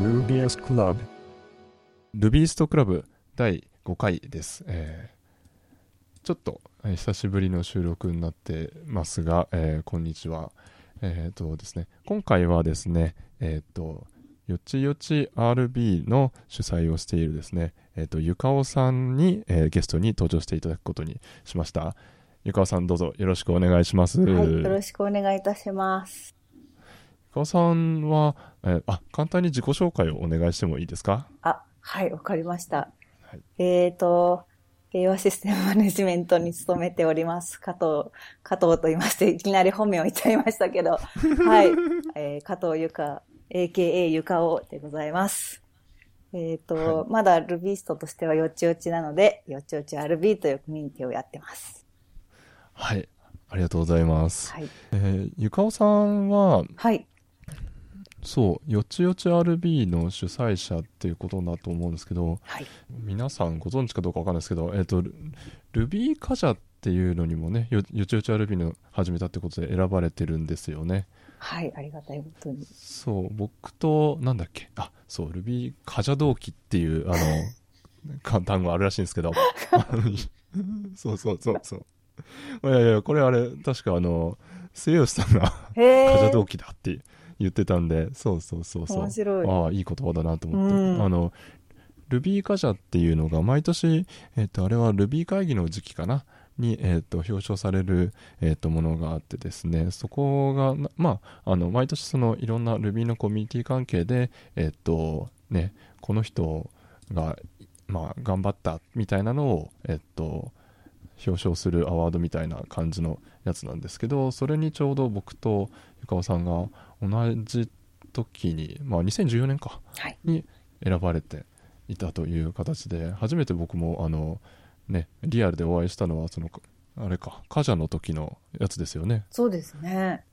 Ruby's Club ルビーストクラブ第5回です。えーちょっと、えー久しぶりの収録になってますが、えーこんにちは。えっ、とですね、今回はですね、えっ、と、よちよち RB の主催をしているですね、えっ、と、ゆかおさんに、えーゲストに登場していただくことにしました。ゆかおさんどうぞよろしくお願いします。はい、ゆよろしくお願いいたします。かおさんは、えーあ、簡単に自己紹介をお願いしてもいいですか？あ、はい、わかりました。はいえっ、と、平和システムマネジメントに勤めております。加藤、加藤と言いまして、いきなり本名を言っちゃいましたけど、はい、えー加藤ゆか、AKA ゆかおでございます。えっ、と、はいまだルビーストとしてはよちよちなので、よちよち RB というコミュニティをやってます。はい。ありがとうございます。はい。えーゆかおさんは、はい。そう、よちよち RB の主催者っていうことだと思うんですけど、はい。皆さんご存知かどうかわかんないですけど、えっ、と、ルルビーカジャっていうのにもね、よよちよち RB の始めたってことで選ばれてるんですよね。はい、ありがたいことに。そう、僕と、なんだっけ、あ、そう、ルビーカジャ同期っていう、あの、か単語あるらしいんですけど、そうそうそうそう。いやいや、これあれ、確かあの、末吉さんが、カジャ同期だって言ってたんで、そうそうそうそう。面白いああ、いい言葉だなと思って。うんあの、ルビーカジャっていうのが毎年、えっ、と、あれはルビー会議の時期かな？に、えっ、と、表彰される、えっ、と、ものがあってですね、そこが、なまあ、あの、毎年その、いろんなルビーのコミュニティ関係で、えっ、と、ね、この人が、まあ、頑張ったみたいなのを、えっ、と、表彰するアワードみたいな感じのやつなんですけどそれにちょうど僕とゆかおさんが同じ時にまあ2014年かはい。に選ばれていたという形で初めて僕もあのねリアルでお会いしたのはそのあれかカジャの時のやつですよねそうですね。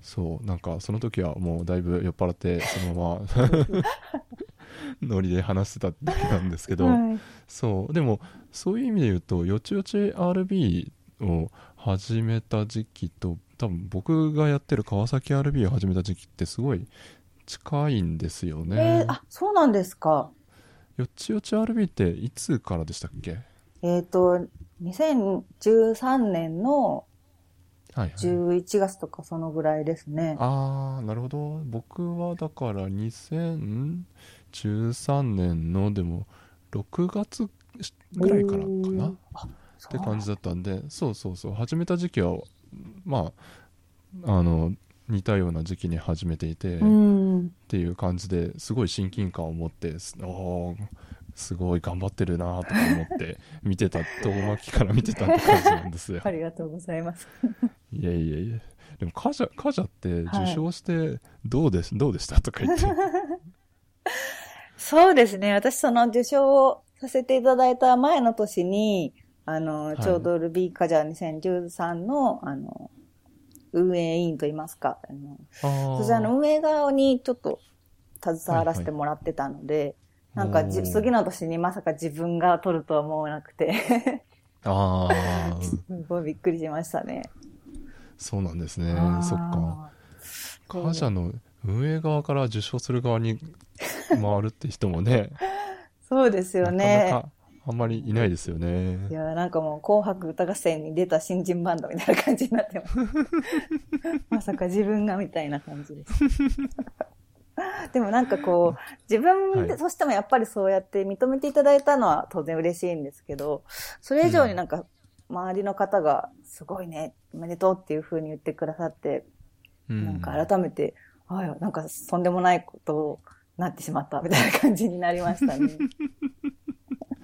そうなんかその時はもうだいぶ酔っ払ってそのまま ノリで話してただけなんですけど、はいそうでもそういう意味で言うとよちよち RB を始めた時期と多分僕がやってる川崎 RB を始めた時期ってすごい近いんですよえねー、あ、そうなんですか。よちよち RB っていつからでしたっけ？えっ、と、2013年のはい、はい、11月とかそのぐらいですね。ああなるほど。僕はだから2013年のでも6月ぐらいからかなって感じだったんでそうそうそう。始めた時期はまああの似たような時期に始めていて、うっん。ていう感じですごい親近感を持ってすおーすごい頑張ってるなとか思って 見てた遠巻きから見てたって感じなんですよありがとうございます。いやいやいやでもカジャカジャって受賞してどうで,、どうでしたとか言って そうですね。私その受賞をさせていただいた前の年に、あの、い。ちょうどルビーカジャー2013の、あの、運営委員といいますか、あの、そちらの運営側にちょっと携わらせてもらってたので、なんかじおー。次の年にまさか自分が取るとは思わなくて、あー。すごいびっくりしましたね。そうなんですね。そっか。カジャの運営側から受賞する側に回るって人もね。そうですよなね。かなかあんまりいないですよねいや、なんかもう、紅白歌合戦に出た新人バンドみたいな感じになってます。まさか自分がみたいな感じです。でもなんかこう、自分はいとしてもやっぱりそうやって認めていただいたのは当然嬉しいんですけど、それ以上になんか周りの方がすごいね、おめでとうっていう風に言ってくださって、うんなんか改めて、ああ、なんかとんでもないことになってしまったみたいな感じになりましたね。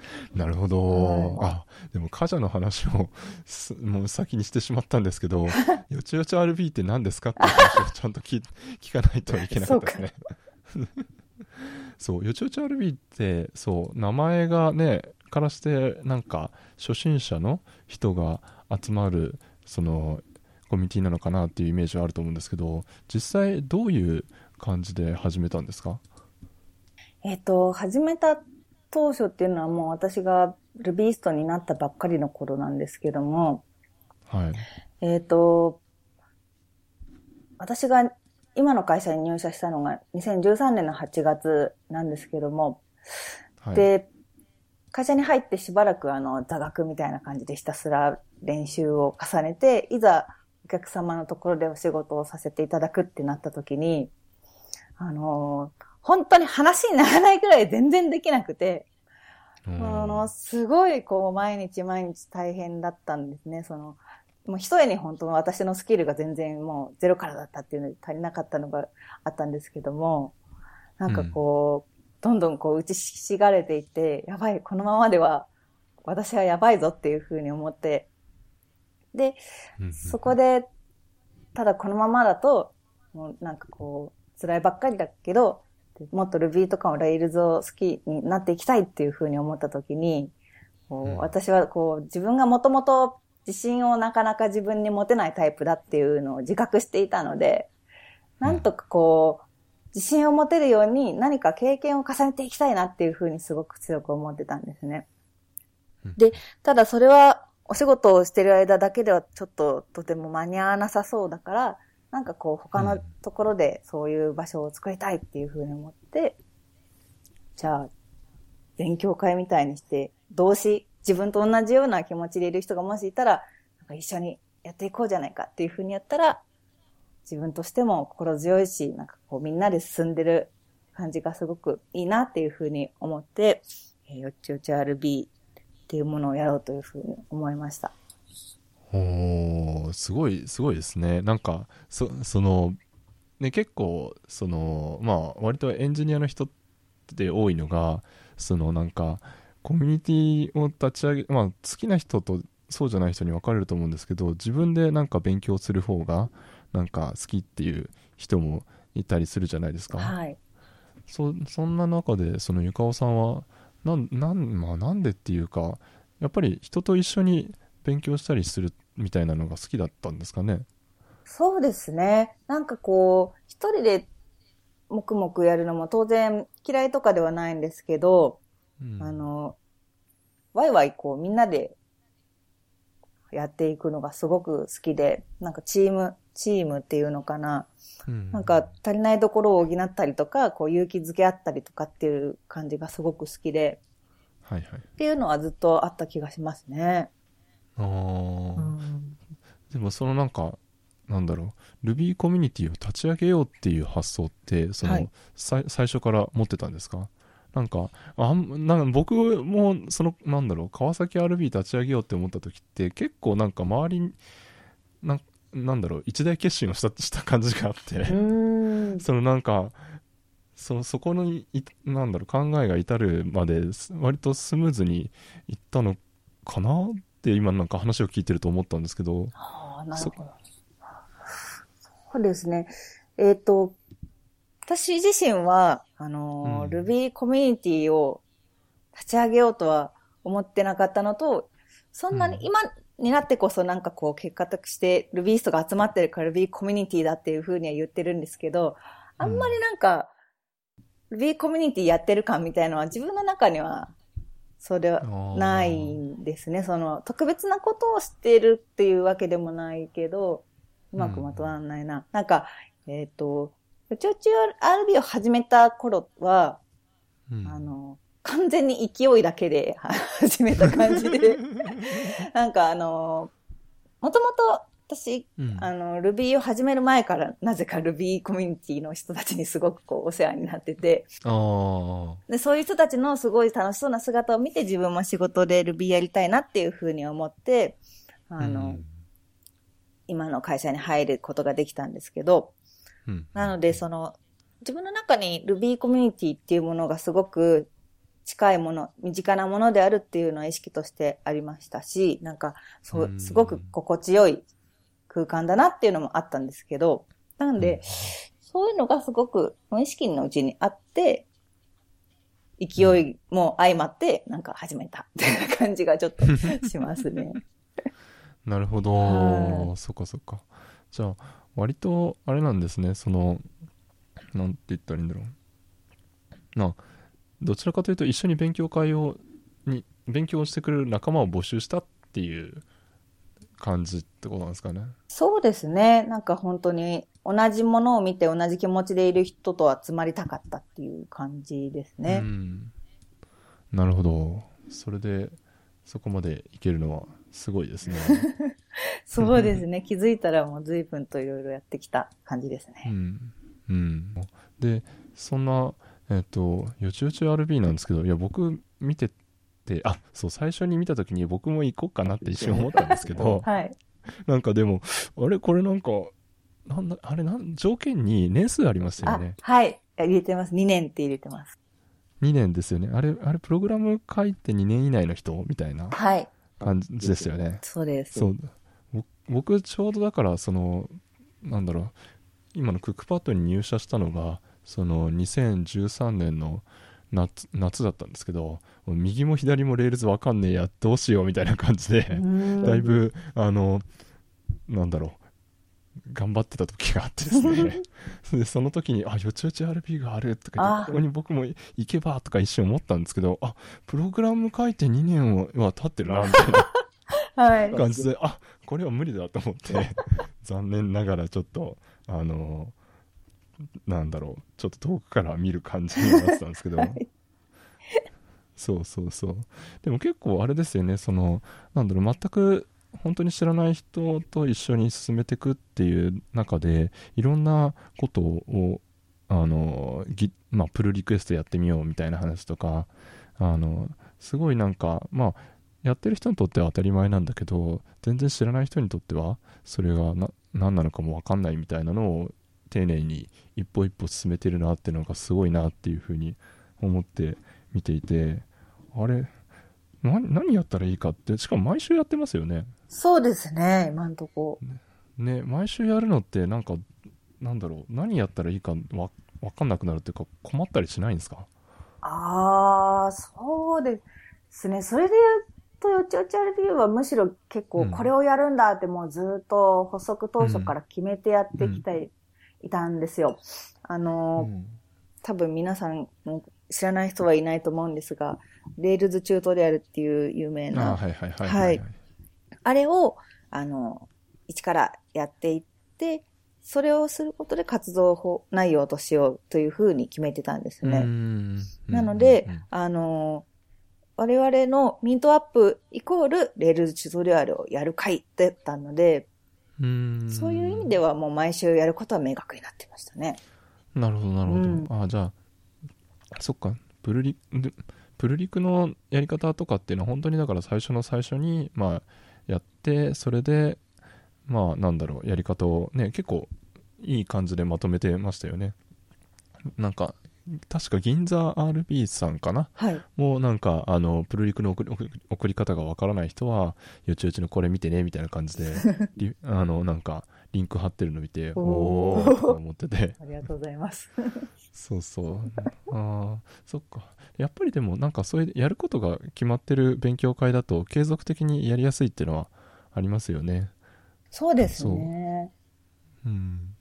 なるほど、はあでもカジャの話を すもう先にしてしまったんですけど よちよち RB って何ですかっていう話をちゃんと聞聞かないといけなかったですね。そうよちよち RB ってそう名前がねからしてなんか初心者の人が集まるそのコミュニティなのかなっていうイメージはあると思うんですけど実際どういう感じで始めたんですか？えっと、始めた当初っていうのはもう私がルビーストになったばっかりの頃なんですけども、はい。えっと、私が今の会社に入社したのが2013年の8月なんですけども、はい、で、会社に入ってしばらくあの座学みたいな感じでひたすら練習を重ねて、いざお客様のところでお仕事をさせていただくってなった時に、あの、本当に話にならないぐらい全然できなくて、あの、すごいこう毎日毎日大変だったんですね。その、もう一重に本当の私のスキルが全然もうゼロからだったっていうので足りなかったのがあったんですけども、なんかこう、うん、どんどんこう打ちひしがれていって、やばい、このままでは私はやばいぞっていうふうに思って、で、そこで、ただこのままだと、もうなんかこう、辛いばっかりだけど、もっと Ruby とかも Rails を好きになっていきたいっていうふうに思ったときに、こう私はこう自分がもともと自信をなかなか自分に持てないタイプだっていうのを自覚していたので、なんとかこう、自信を持てるように何か経験を重ねていきたいなっていうふうにすごく強く思ってたんですね。で、ただそれはお仕事をしてる間だけではちょっととても間に合わなさそうだから、なんかこう他のところでそういう場所を作りたいっていうふうに思って、じゃあ、勉強会みたいにして、同志、自分と同じような気持ちでいる人がもしいたら、なんか一緒にやっていこうじゃないかっていうふうにやったら、自分としても心強いし、なんかこうみんなで進んでる感じがすごくいいなっていうふうに思って、えー、よっちよち RB っていうものをやろうというふうに思いました。おすごい、すごいですね。なんか、そ、その、ね、結構、その、まあ、割とエンジニアの人って多いのが、そのなんか、コミュニティを立ち上げ、まあ、好きな人とそうじゃない人に分かれると思うんですけど、自分でなんか勉強する方が、なんか好きっていう人もいたりするじゃないですか。はい。そ、そんな中で、そのゆかおさんは、なん、なん、まあ、なんでっていうか、やっぱり人と一緒に勉強したりするみたいなのが好きだったんですかねそうですね。なんかこう、一人で黙々やるのも当然嫌いとかではないんですけど、うん、あの、ワイワイこうみんなでやっていくのがすごく好きで、なんかチーム、チームっていうのかな。うん、なんか足りないところを補ったりとか、こう勇気づけ合ったりとかっていう感じがすごく好きで、はいはい。っていうのはずっとあった気がしますね。ああ、うん、でもそのなんか、なんだろう、Ruby コミュニティを立ち上げようっていう発想って、その、はい、最初から持ってたんですか？なんか、あなん僕も、その、なんだろう、川崎 RB 立ち上げようって思った時って、結構なんか周りに、ななんだろう、一大決心をした した感じがあって。そのなんか、そそこのい、なんだろう、考えが至るまで、割とスムーズにいったのかなって今なんか話を聞いてると思ったんですけど。ああ、なるほど。そうですね。えっ、ー、と、私自身は、あの、うん、Ruby コミュニティを立ち上げようとは思ってなかったのと、そんなに今になってこそなんかこう結果として Rubyist が集まってるから Ruby コミュニティだっていうふうには言ってるんですけど、あんまりなんか、Ruby コミュニティやってる感みたいのは自分の中にはそれはないんですね。その特別なことをしているっていうわけでもないけど、うまくまとまらないな。うん、なんか、えっ、ー、と、宇宙中 RB を始めた頃は、うん、あの、完全に勢いだけで 始めた感じで なんかあの、もともと私、うん、あの、Ruby を始める前から、なぜか Ruby コミュニティの人たちにすごくこう、お世話になってて。で、そういう人たちのすごい楽しそうな姿を見て、自分も仕事で Ruby やりたいなっていうふうに思って、あの、うん、今の会社に入ることができたんですけど、うん、なので、その、自分の中に Ruby コミュニティっていうものがすごく近いもの、身近なものであるっていうのは意識としてありましたし、なんか、そう、すごく心地よい空間だなっていうのもあったんですけど、なんで、そういうのがすごく無意識のうちにあって、勢いも相まって、なんか始めたっていう感じがちょっとしますね。なるほど。そっかそっか。じゃあ、割と、あれなんですね、その、なんて言ったらいいんだろう。な、どちらかというと一緒に勉強会を、に、勉強をしてくれる仲間を募集したっていう感じってことなんですかね。そうですね。なんか本当に同じものを見て同じ気持ちでいる人と集まりたかったっていう感じですね。うん、なるほど。それで、そこまでいけるのはすごいですね。そうですね。気づいたらもう随分といろいろやってきた感じですうね。ん。うん。で、そんな、えっ、と、よちよち RB なんですけど、いや、僕見てて、あ、そう、最初に見た時に僕も行こうかなって 一瞬思ったんですけど、はい。なんかでも、あれ、これなんか、なんだ、あれ、なん、条件に年数ありますよあね。、はい。入れてます。2年って入れてます。2年ですよね。あれ、あれ、プログラム書いて2年以内の人？みたいなはい。感じですよね。そうです。そう。ぼ僕、ちょうどだから、その、なんだろう、今のクックパッドに入社したのが、その、2013年の夏、夏だったんですけど、右も左も Rails わかんねえや、どうしようみたいな感じで、うんだいぶ、あの、なんだろう、頑張ってた時があってですね。で、その時に、あ、よちよち.rb があるとか言って、あここに僕も行けばとか一瞬思ったんですけど、あ、プログラム書いて2年は経ってるな、みたいな はい。感じで、あ、これは無理だと思って、残念ながらちょっと、あの、なんだろう、ちょっと遠くから見る感じになってたんですけど、はい。そうそうそう。でも結構あれですよね、その、なんだろう、全く本当に知らない人と一緒に進めていくっていう中で、いろんなことを、あの、ぎまあ、プルリクエストやってみようみたいな話とか、あの、すごいなんか、まあ、やってる人にとっては当たり前なんだけど、全然知らない人にとっては、それがな何なのかもわかんないみたいなのを丁寧に一歩一歩進めてるなってのがすごいなっていうふうに思って見ていて、あれ、な何やったらいいかって、しかも毎週やってますよね。そうですね、今んとこ。ね、毎週やるのってなんか、なんだろう、何やったらいいかわわかんなくなるっていうか困ったりしないんですか？ああ、そうですね。それで言うと、よちよち.rb はむしろ結構うんこれをやるんだってもうずっと発足当初から決めてやってきていたんですよ。あの、多分皆さんも知らない人はいないと思うんですが、 Rails チュートリアルっていう有名ああ、な、はいはい。はいはいあれを、あの、一からやっていって、それをすることで活動内容としようというふうに決めてたんですね。うん。なので、うんあの、我々のミートアップイコール Rails チュートリアルをやる会だったので、うん。そういう意味ではもう毎週やることは明確になってましたね。なるほどなるほど、うん。ああじゃあそっか。プルリでプルリクのやり方とかっていうのは本当にだから最初の最初にまあやってそれでまあなんだろうやり方をね結構いい感じでまとめてましたよね。なんか確か銀座 RB さんかな？はい。もうなんかあのプルリクの送り送り方がわからない人はよちよちのこれ見てねみたいな感じで リあのなんかリンク貼ってるの見ておおと思ってて ありがとうございます。そうそう。ああ、そっか。やっぱりでもなんかそういうやることが決まってる勉強会だと継続的にやりやすいっていうのはありますよね。そうですね。うん。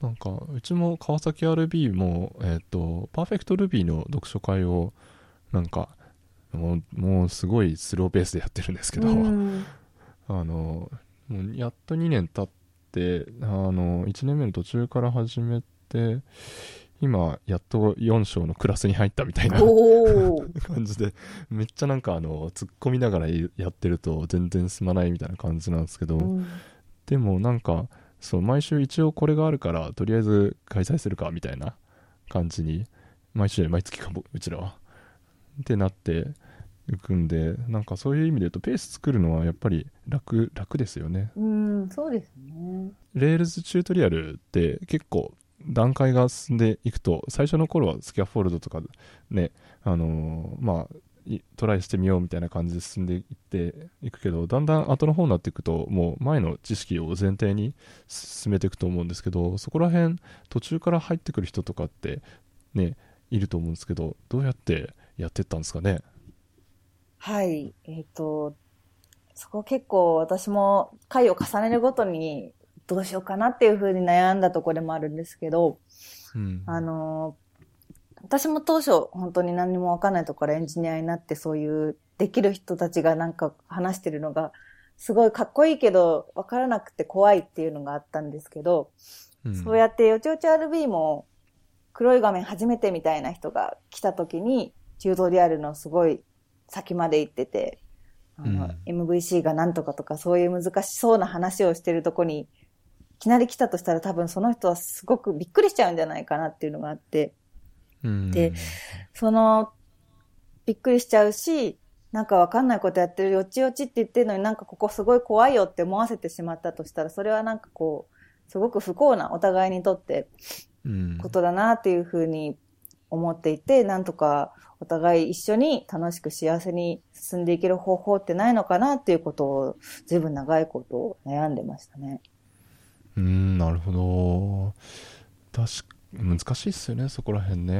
なんか、うちも川崎 RB も、えっ、と、パーフェクト Ruby の読書会を、なんか、もう、もうすごいスローペースでやってるんですけど、うん あの、もうやっと2年経って、あの、1年目の途中から始めて、今、やっと4章のクラスに入ったみたいな。感じで、めっちゃなんかあの、突っ込みながらやってると全然進まないみたいな感じなんですけど、うんでもなんか、そう、毎週一応これがあるから、とりあえず開催するかみたいな感じに、毎週、毎月か、僕うちらは。ってなっていくんで、なんかそういう意味で言うと、ペース作るのはやっぱり楽、楽ですよね。うん、そうですね。 Rails チュートリアルって結構段階が進んでいくと、最初の頃は scaffold とかね、あのーまあ、いトライしてみようみたいな感じで進んでいっていくけど、だんだん後の方になっていくと、もう前の知識を前提に進めていくと思うんですけど、そこら辺途中から入ってくる人とかってね、いると思うんですけど、どうやってやってったんですかね？はい。えっ、と、そこ結構私も回を重ねるごとにどうしようかなっていうふうに悩んだところでもあるんですけど、うん。あのー私も当初本当に何にもわかんないところからエンジニアになってそういうできる人たちがなんか話してるのがすごいかっこいいけど、わからなくて怖いっていうのがあったんですけど、うん。そうやってよちよち RB も黒い画面初めてみたいな人が来た時に、チュートリアルのすごい先まで行ってて、あの、MVC がなんとかとかそういう難しそうな話をしてるとこに、いきなり来たとしたら多分その人はすごくびっくりしちゃうんじゃないかなっていうのがあって、うんでその、びっくりしちゃうし、なんかわかんないことやってるよちよちって言ってるのになんかここすごい怖いよって思わせてしまったとしたら、それはなんかこう、すごく不幸なお互いにとってうん。ことだなっていうふうに思っていて、なんとかお互い一緒に楽しく幸せに進んでいける方法ってないのかなっていうことを、ずいぶん長いこと悩んでましたね。うんなるほど。確か難しいっすよねそこら辺ね。う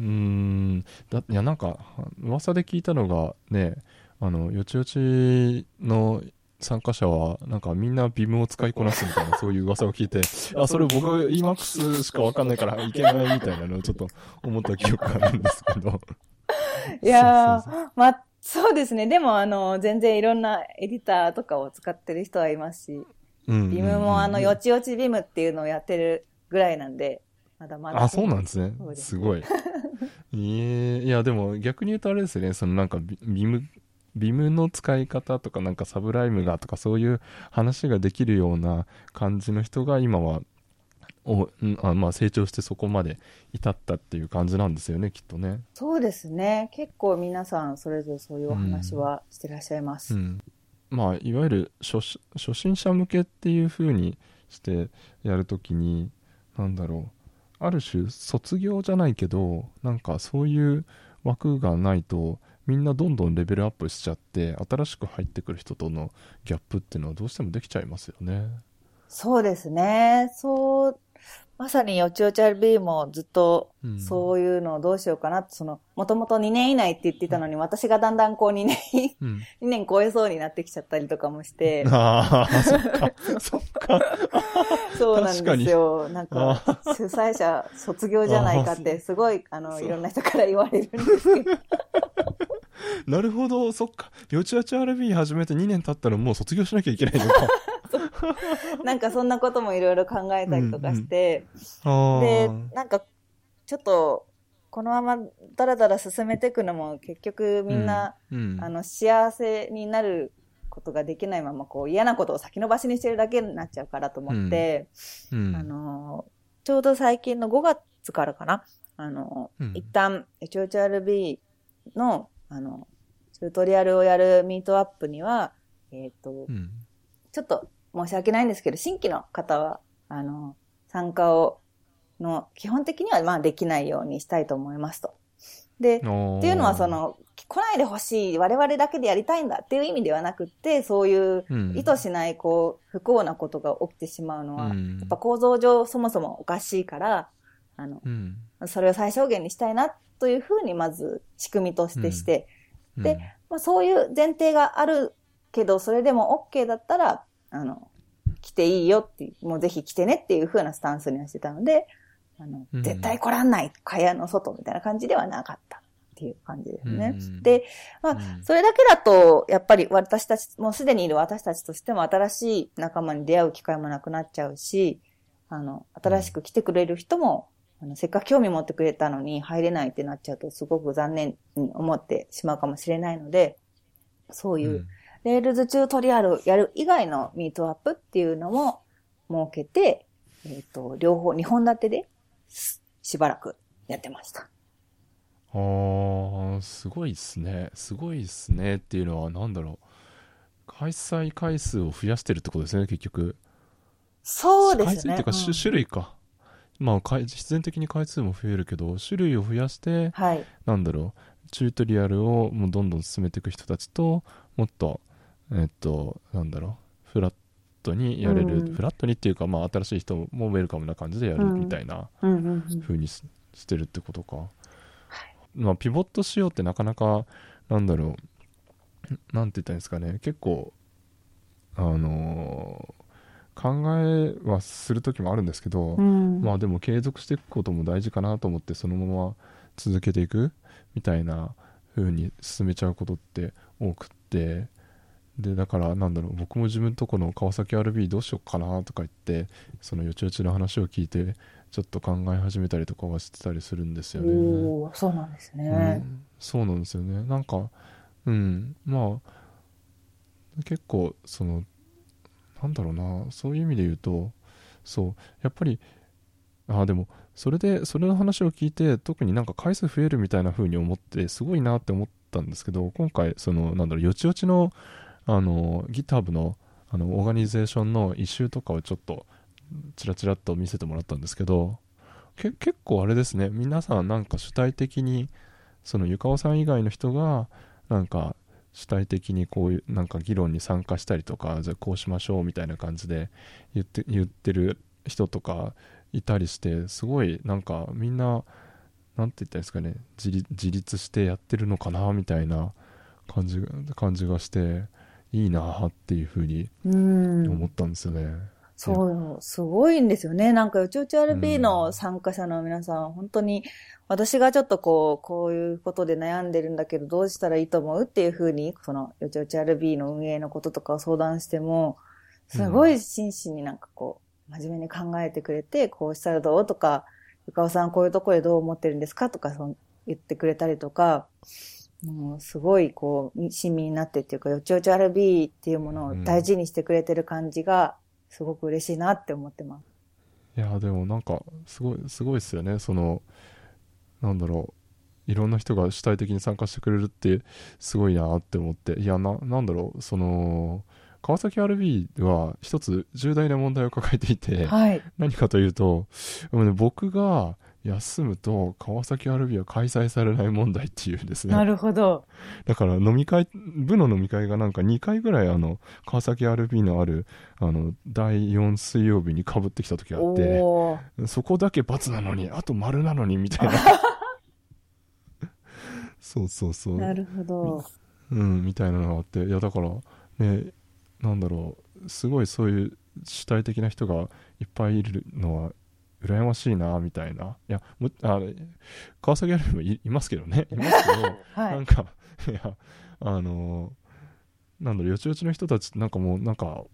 ん。だいやなんか噂で聞いたのがねあのよちよちの参加者はなんかみんなビムを使いこなすみたいな そういう噂を聞いてあそれ僕 EMAX しかわかんないからいけないみたいなのをちょっと思った記憶があるんですけど。いやーまあ、そうですね。でも、あの、全然いろんなエディターとかを使ってる人はいますし、うんビムもあの、うんよちよちビムっていうのをやってるぐらいなんで、まだまだ。あ、そうなんですねすすごい。い えいや、でも逆に言うとあれですね、そのなんかビビム、ビムの使い方とかなんかサブライムがとかそういう話ができるような感じの人が今は、おんあまあ、成長してそこまで至ったっていう感じなんですよね、きっとね。そうですね。結構皆さんそれぞれそういうお話はしてらっしゃいます。うん。まあ、いわゆる初し初心者向けっていう風にしてやるときに、なんだろう。ある種、卒業じゃないけど、なんかそういう枠がないと、みんなどんどんレベルアップしちゃって、新しく入ってくる人とのギャップっていうのはどうしてもできちゃいますよね。そうですね。そう、まさによちよち RB もずっとうんそういうのをどうしようかなって、その、もともと2年以内って言ってたのに、私がだんだんこう2年、うん。2年超えそうになってきちゃったりとかもして、ああ、そっか、そっか。そうなんですよ。なんかあ、主催者卒業じゃないかって、すごい、あの、いろんな人から言われるんですけど。なるほど、そっか。よちよち RB 始めて2年経ったらもう卒業しなきゃいけないのか。なんかそんなこともいろいろ考えたりとかして、あでー、なんか、ちょっと、このままだらだら進めていくのも結局みんな、うん、あの、幸せになることができないまま、こう、嫌なことを先延ばしにしてるだけになっちゃうからと思って、うん、あの、ちょうど最近の5月からかな、あの、うん。一旦、HHRB の、あの、チュートリアルをやるミートアップには、えっ、とう、ん、ちょっと申し訳ないんですけど、新規の方は、あの、参加を、の、基本的にはまあできないようにしたいと思いますと。で、っていうのはそ、の、来ないでほしい、我々だけでやりたいんだっていう意味ではなくって、そういううん。意図しない、こう、不幸なことが起きてしまうのは、うん。やっぱ構造上そもそもおかしいから、あの、うん、それを最小限にしたいなというふうにまず仕組みとしてして、でまあ、そういう前提があるけど、それでも OK だったら、あの、来ていいよってもうぜひ来てねっていう風なスタンスにはしてたので、あの、うん。絶対来らんない、蚊帳の外みたいな感じではなかったっていう感じですね。うん。で、まあ、うん。それだけだと、やっぱり私たち、もうすでにいる私たちとしても新しい仲間に出会う機会もなくなっちゃうし、あの、新しく来てくれる人も、あの、せっかく興味持ってくれたのに入れないってなっちゃうと、すごく残念に思ってしまうかもしれないので、そういう、うん Rails チュートリアルやる以外のミートアップっていうのも設けて、えっ、と、両方、2本立てですしばらくやってました。あーすごいっすねすごいっすねっていうのは何だろう開催回数を増やしてるってことですね結局そうですね。回数っていうか、種ん種類かまあ必然的に回数も増えるけど種類を増やしてはい。なんだろうチュートリアルをもうどんどん進めていく人たちともっとえっとなんだろう。フラットにやれる、うん。フラットにっていうかまあ新しい人もウェルカムな感じでやるみたいなうんうんうん。風にししてるってことか、まあピボットしようってなかなかなんだろう。なんて言ったらいいんですかね。結構あのー考えはする時もあるんですけど、うん。まあでも継続していくことも大事かなと思ってそのまま続けていくみたいな風に進めちゃうことって多くってでだからなんだろう僕も自分とこの川崎 RB どうしようかなとか言ってそのよちよちの話を聞いてちょっと考え始めたりとかはしてたりするんですよね。おーそうなんですうね。ん、そうなんですよね。なんかうん。まあ結構そのなんだろうな。そういう意味で言うとそう。やっぱりああでもそれでそれの話を聞いて特になんか回数増えるみたいな風に思ってすごいなって思ったんですけど今回そのなんだろうよちよちのあの GitHub のあのオーガニゼーションの一周とかをちょっとチラチラっと見せてもらったんですけどけ結構あれですね。皆さんなんか主体的にそのゆかおさん以外の人がなんか主体的にこういうなんか議論に参加したりとかじゃあこうしましょうみたいな感じで言って言ってる人とかいたりしてすごいなんかみんななんて言ったらいいですかね。自立自立してやってるのかなみたいな感じ感じがして。いいなっていうふうにうん。思ったんですよね。そう、すごいんですよね。なんか、よちよち RB の参加者の皆さん、本当に、私がちょっとこう、こういうことで悩んでるんだけど、どうしたらいいと思うっていうふうに、その、よちよち RB の運営のこととかを相談しても、すごい真摯になんかこう、真面目に考えてくれて、こうしたらどうとか、ゆかおさんこういうところでどう思ってるんですかとか、その言ってくれたりとか、もうすごいこう、親身になってっていうか、よちよち RB っていうものを大事にしてくれてる感じが、すごく嬉しいなって思ってます。いやでもなんかすごいすごいですよね。そのなんだろう。いろんな人が主体的に参加してくれるってすごいなって思って。いやななんだろう。その川崎 RB は一つ重大な問題を抱えていて、はい。何かというと僕が休むと川崎 RB は開催されない問題っていうんですねなるほど。だから飲み会部の飲み会がなんか2回ぐらいあの川崎 RB のあるあの第4水曜日にかぶってきた時があってそこだけ×なのに、あと丸なのに、みたいな。そうそうそう。なるほど。うん、みたいなのがあって。いや、だから、ね、なんだろう、すごいそういう主体的な人がいっぱいいるのは、羨ましいな、みたいな。いや、もあ川崎あるもいいますけどね。いますけど、はい。なんか、いや、あのなんだろう、よちよちの人たちなんかもう、なんか、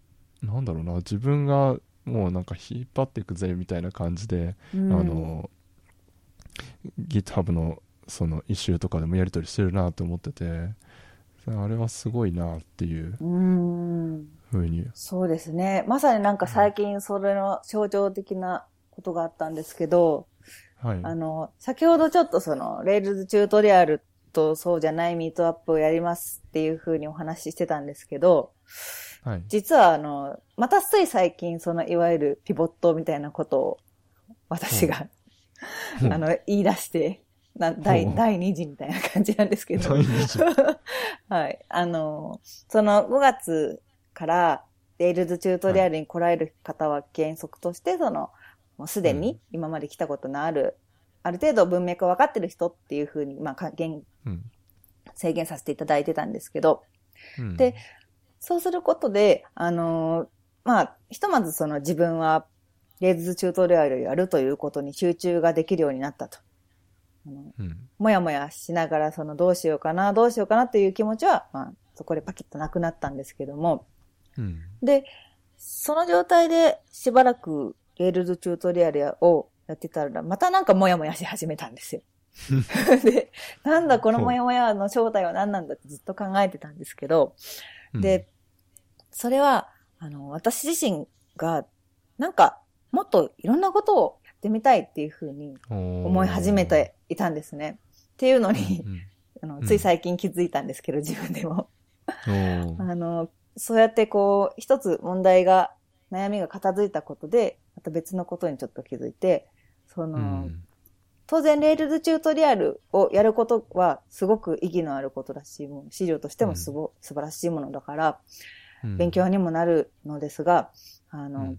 なんだろうな、自分がもうなんか引っ張っていくぜみたいな感じで、うんあの GitHub のその一周とかでもやり取りしてるなと思っててあれはすごいなっていううん。ふうにそうですね。まさになんか最近それの象徴的なことがあったんですけど、はい。あの、先ほどちょっとその、 Rails チュートリアルとそうじゃないミートアップをやりますっていうふうにお話ししてたんですけど、はい。実はあの、またつい最近そのいわゆるピボットみたいなことを私が、う。ん あの、言い出して、な第う。ん第2次みたいな感じなんですけど。第二次。はい。あの、その5月から、 Rails チュートリアルに来られる方は原則として、その、もうすでに今まで来たことのある、ある程度文脈分かってる人っていうふうに、まあ、か限うん。制限させていただいてたんですけど、うん。でそうすることで、あのーまあ、ひとまずその自分は、Rails チュートリアルをやるということに集中ができるようになったと。うん。もやもやしながら、そのどうしようかな、どうしようかなっていう気持ちは、まあ、そこでパキッとなくなったんですけども、うん。で、その状態でしばらく Rails チュートリアルをやってたら、またなんかもやもやし始めたんですよ。で、なんだこのもやもやの正体は何なんだってずっと考えてたんですけど、で、それは、あの、私自身が、なんか、もっといろんなことをやってみたいっていうふうに思思い始めていたんですね。っていうのにう、んあのうんつい最近気づいたんですけど、自分でも。あの、そうやってこう、一つ問題が、悩みが片付いたことで、また別のことにちょっと気づいて、その、うん。当然、 Rails チュートリアルをやることはすごく意義のあることだし、もう資料としてもすご、素晴らしいものだから、うん。勉強にもなるのですが、あの、うん。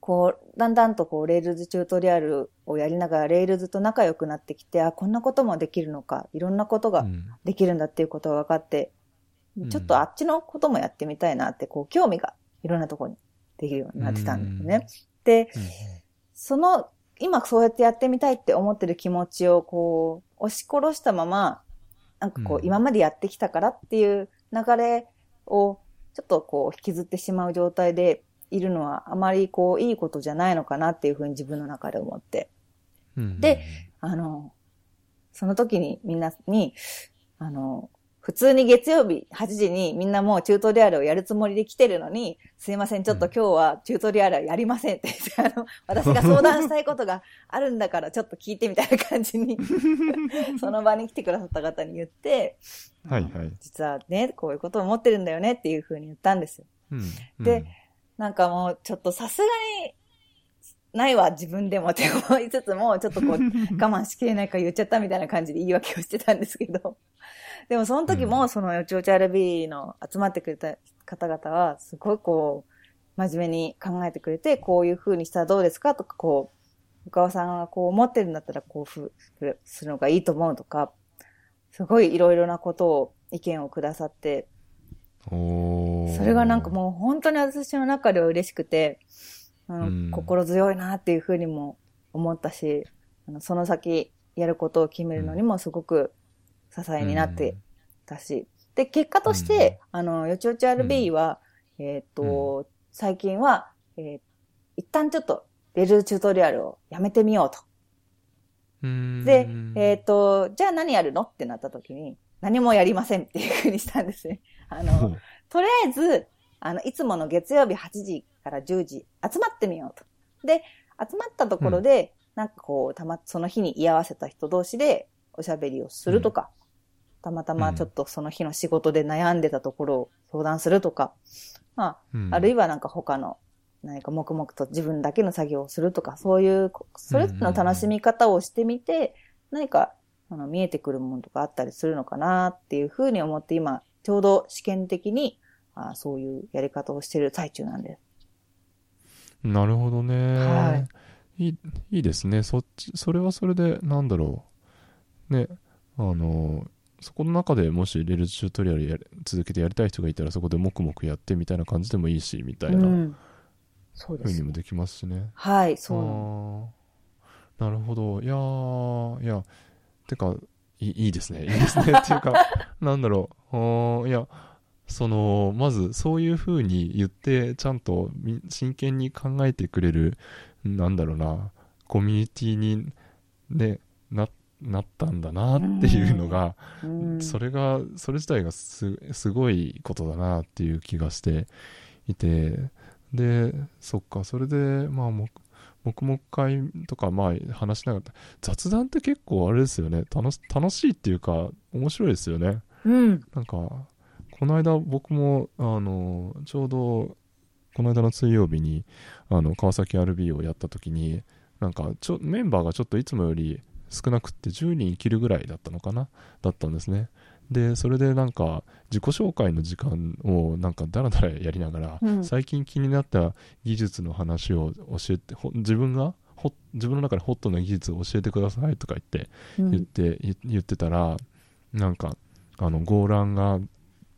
こう、だんだんとこう、 Rails チュートリアルをやりながら、 Rails と仲良くなってきて、あ、こんなこともできるのか、いろんなことがうん。できるんだっていうことが分かって、ん。ちょっとあっちのこともやってみたいなって、こう、興味がいろんなところにできるようになってたんですね。で、その、今そうやってやってみたいって思ってる気持ちをこう、押し殺したまま、なんかこう、うん。今までやってきたからっていう流れをちょっとこう引きずってしまう状態でいるのはあまりこういいことじゃないのかなっていうふうに自分の中で思って。うん。で、あの、その時にみんなに、あの、普通に月曜日8時にみんなもうチュートリアルをやるつもりで来てるのに、すいません、ちょっと今日はチュートリアルはやりませんって言って、あの、私が相談したいことがあるんだからちょっと聞いてみたいな感じに、その場に来てくださった方に言って、はいはい。実はね、こういうことを思ってるんだよねっていうふうに言ったんですよ。うんで、なんかもうちょっとさすがに、ないわ、自分でもって思いつつも、ちょっとこう、我慢しきれないから言っちゃったみたいな感じで言い訳をしてたんですけど。でもその時も、うんそのよちよち RB の集まってくれた方々は、すごいこう、真面目に考えてくれて、こういう風にしたらどうですかとか、こう、深尾さんがこう思ってるんだったら、こうふふするのがいいと思うとか、すごいいろいろなことを、意見をくださって、それがなんかもう本当に私の中では嬉しくて、うん。心強いなっていうふうにも思ったし、あのその先やることを決めるのにもすごく支えになってたし、で、結果として、あの、よちよち RB は、えーっと、最近は、えー一旦ちょっとレルチュートリアルをやめてみようと。うん。で、えーっと、じゃあ何やるのってなった時に、何もやりませんっていうふうにしたんですね。あの、とりあえず、あの、いつもの月曜日8時から10時、集まってみようと。で、集まったところで、なんかこう、たま、その日に居合わせた人同士でおしゃべりをするとか、たまたまちょっとその日の仕事で悩んでたところを相談するとか、まうんあ、あるいはなんか他の、何か黙々と自分だけの作業をするとか、そういう、それぞれの楽しみ方をしてみて、何か、あの、見えてくるものとかあったりするのかなっていうふうに思って、今、ちょうど試験的に、あそういうやり方をしている最中なんです。なるほどね、、はい。いいいですね。そっちそれはそれでなんだろう。ね。あのそこの中でもし Rails チュートリアルやり続けてやりたい人がいたらそこで黙々やってみたいな感じでもいいしみたいなうん。そうです。ふうに。もできますしね、はい、そう。なるほど。いやーいやてかいいいいですね。いいですね。っていうか なんだろう。いやそのまずそういうふうに言ってちゃんとみ真剣に考えてくれるなんだろうなコミュニティに、ね、ななったんだなっていうのが、うん。それがそれ自体がすすごいことだなっていう気がしていてでそっかそれでまあも黙々会とかまあ話しながら雑談って結構あれですよね楽し楽しいっていうか面白いですよねうん。なんかこの間僕もあのちょうどこの間の水曜日にあの川崎 RB をやった時になんかちょメンバーがちょっといつもより少なくって10人切るぐらいだったのかな？だったんですね。でそれでなんか自己紹介の時間をなんかダラダラやりながら、うん。最近気になった技術の話を教えてほ自分がほ自分の中でホットな技術を教えてくださいとか言って言って、言言ってたらなんかあのゴーランが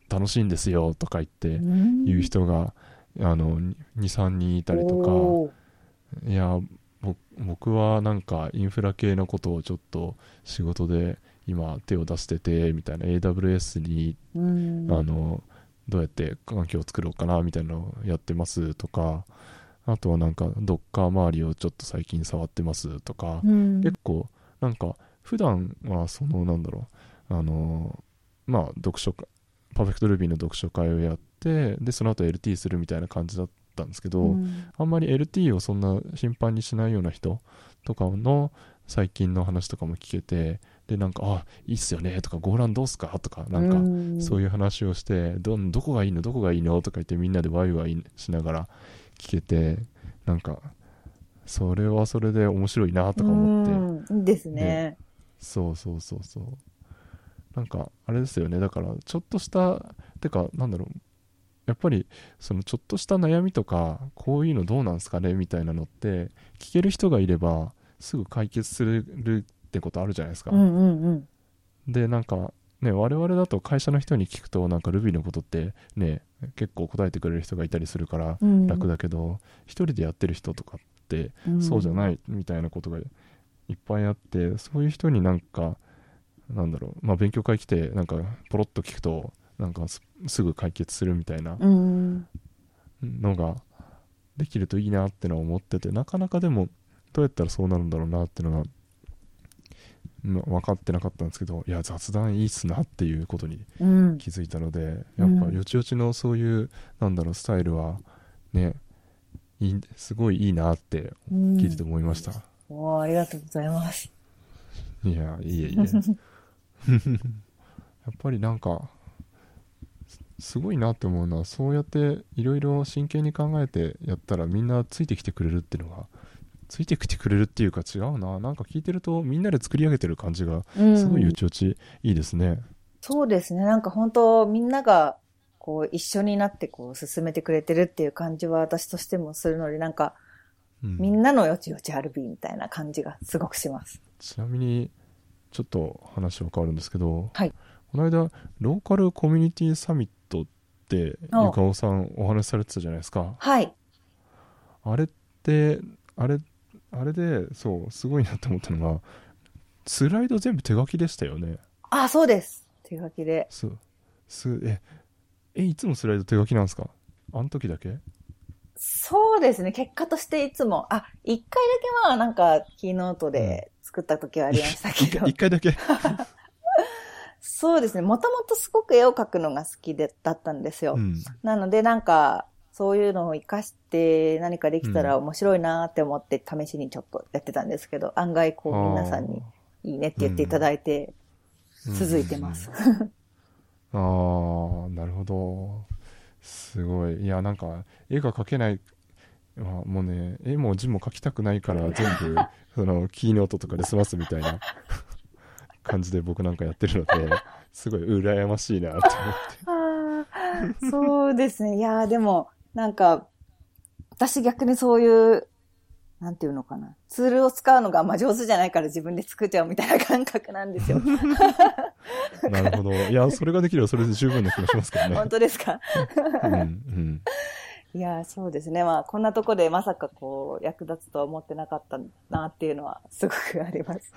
楽しいんですよとか言って言う人が、あの23人いたりとかいやぼ僕はなんかインフラ系のことをちょっと仕事で今手を出しててみたいな AWS にうん。あのどうやって環境を作ろうかなみたいなのをやってますとかあとはなんかドッカー周りをちょっと最近触ってますとか、うん。結構なんか普段はそのなんだろうあのまあ読書会パーフェクトルビーの読書会をやってでその後 LT するみたいな感じだったんですけど、うん。あんまり LT をそんな頻繁にしないような人とかの最近の話とかも聞けてでなんかあいいっすよねとかゴーランどうすかとかなんか、うん。そういう話をしてどどこがいいのどこがいいのとか言ってみんなでワイワイしながら聞けてなんかそれはそれで面白いなとか思って。ですね。そうそうそうそうなんかあれですよね。だからちょっとしたてかなんだろう。やっぱりそのちょっとした悩みとかこういうのどうなんすかね？みたいなのって聞ける人がいればすぐ解決するってことあるじゃないですか、うんうんうん。でなんかね我々だと会社の人に聞くとなんか Ruby のことってね結構答えてくれる人がいたりするからうん。楽だけど、一人でやってる人とかってそうじゃないみたいなことがいっぱいあってそういう人になんかなんだろうまあ勉強会来てなんかポロッと聞くとなんかすすぐ解決するみたいなうん。のができるといいなってのは思っててなかなかでもどうやったらそうなるんだろうなってのが、ま分かってなかったんですけどいや雑談いいっすなっていうことにうん。気づいたのでやっぱうんよちよちのそういうなんだろうスタイルはねいいすごいいいなってうん聞いてて思いました、おーありがとうございます。いやいえいえ やっぱりなんかすすごいなって思うのはそうやっていろいろ真剣に考えてやったらみんなついてきてくれるっていうのがついてきてくれるっていうか違うななんか聞いてるとみんなで作り上げてる感じがうんすごいよちよちいいですね、そうですね。なんか本当みんながこう一緒になってこう進めてくれてるっていう感じは私としてもするので、なんかうんみんなのよちよち RB みたいな感じがすごくします。ちなみにちょっと話は変わるんですけど、はい。この間ローカルコミュニティサミットってあ。ゆかおさんお話しされてたじゃないですか。はい。あれってあれあれでそうすごいなって思ったのがスライド全部手書きでしたよね。あ、そうです。手書きで。すすええいつもスライド手書きなんですか？あの時だけ？そうですね。結果としていつも、あ、一回だけはなんかキーノートで作った時はありましたけど、一回だけ。そうですね。もともとすごく絵を描くのが好きでだったんですよ。うん。なのでなんか、そういうのを活かして何かできたら面白いなって思って試しにちょっとやってたんですけど、案外こう皆さんにいいねって言っていただいて続いてます。あーなるほどすごいいやなんか絵が描けないあもうね絵も字も描きたくないから 全部そのキーノートとかで済ますみたいな感じで僕なんかやってるのですごい羨ましいなって思ってそうですね。いやーでも、なんか、私逆にそういう、なんていうのかな。ツールを使うのがあんま上手じゃないから自分で作っちゃうみたいな感覚なんですよ。なるほどいやそれができればそれで十分な気がしますけどね本当ですか？うんうんいやーそうですね。まあ、こんなとこでまさかこう、役立つとは思ってなかったなっていうのはすごくあります。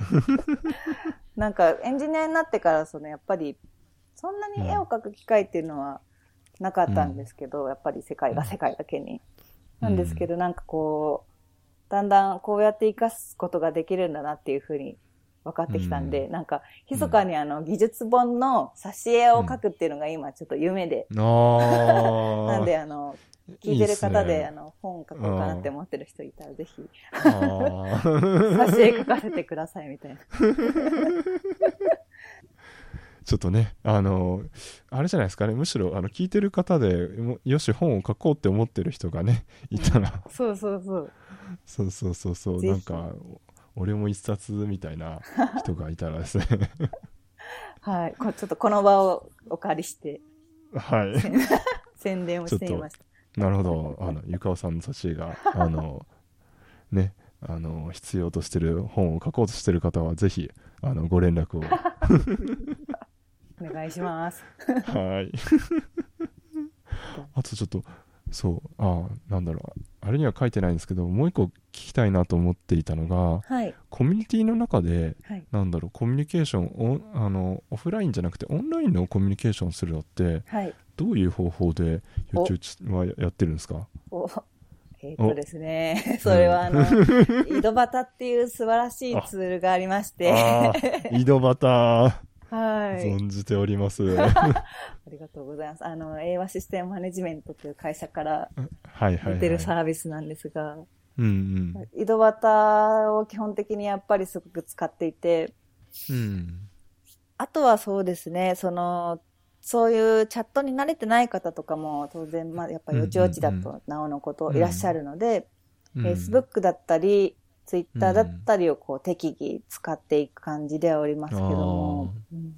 なんか、エンジニアになってから、その、やっぱり、そんなに絵を描く機会っていうのはなかったんですけど、やっぱり世界が世界だけに。なんですけど、なんかこう、だんだんこうやって活かすことができるんだなっていうふうに分かってきたんで、うん。なんか、密かにあの、技術本の挿絵を描くっていうのが今ちょっと夢で、あー。なんであの、聞いてる方で、いいね。あの、本書こうかなって思ってる人いたら、ぜひ、挿絵書かせてくださいみたいな。ちょっとね、あの、あれじゃないですかね、むしろ、あの、聞いてる方でもよし、本を書こうって思ってる人がね、いたら、そうそうそう。そうそうそうそう、なんか、俺も一冊みたいな人がいたらですね、はい。こちょっとこの場をお借りして、はい。宣伝をしてみました。なるほど、あの、ゆかおさんの挿絵が、あの、ね、あの、必要としてる本を書こうとしてる方は、ぜひ、あの、ご連絡を。お願いします。はい。あとちょっと、そう、ああ、なんだろう、あれには書いてないんですけど、もう一個聞きたいなと思っていたのが、はい。コミュニティの中で、はい。なんだろう、コミュニケーションおあの、オフラインじゃなくて、オンラインのコミュニケーションするのって、はい。どういう方法で、よちよちはやってるんですか？お、えっ、とですね、それはあの、井戸端っていう素晴らしいツールがありまして、井戸端、はい。存じております。ありがとうございます。あの、英和システムマネジメントという会社からはいはい、はい。出てるサービスなんですが、うんうん。井戸端を基本的にやっぱりすごく使っていて、うん。あとはそうですね、その、そういうチャットに慣れてない方とかも当然、まあ、やっぱりよちよちだうんうんとなおのこといらっしゃるので、うん Facebook だったり、Twitter だったりをこう適宜使っていく感じではおりますけども、うん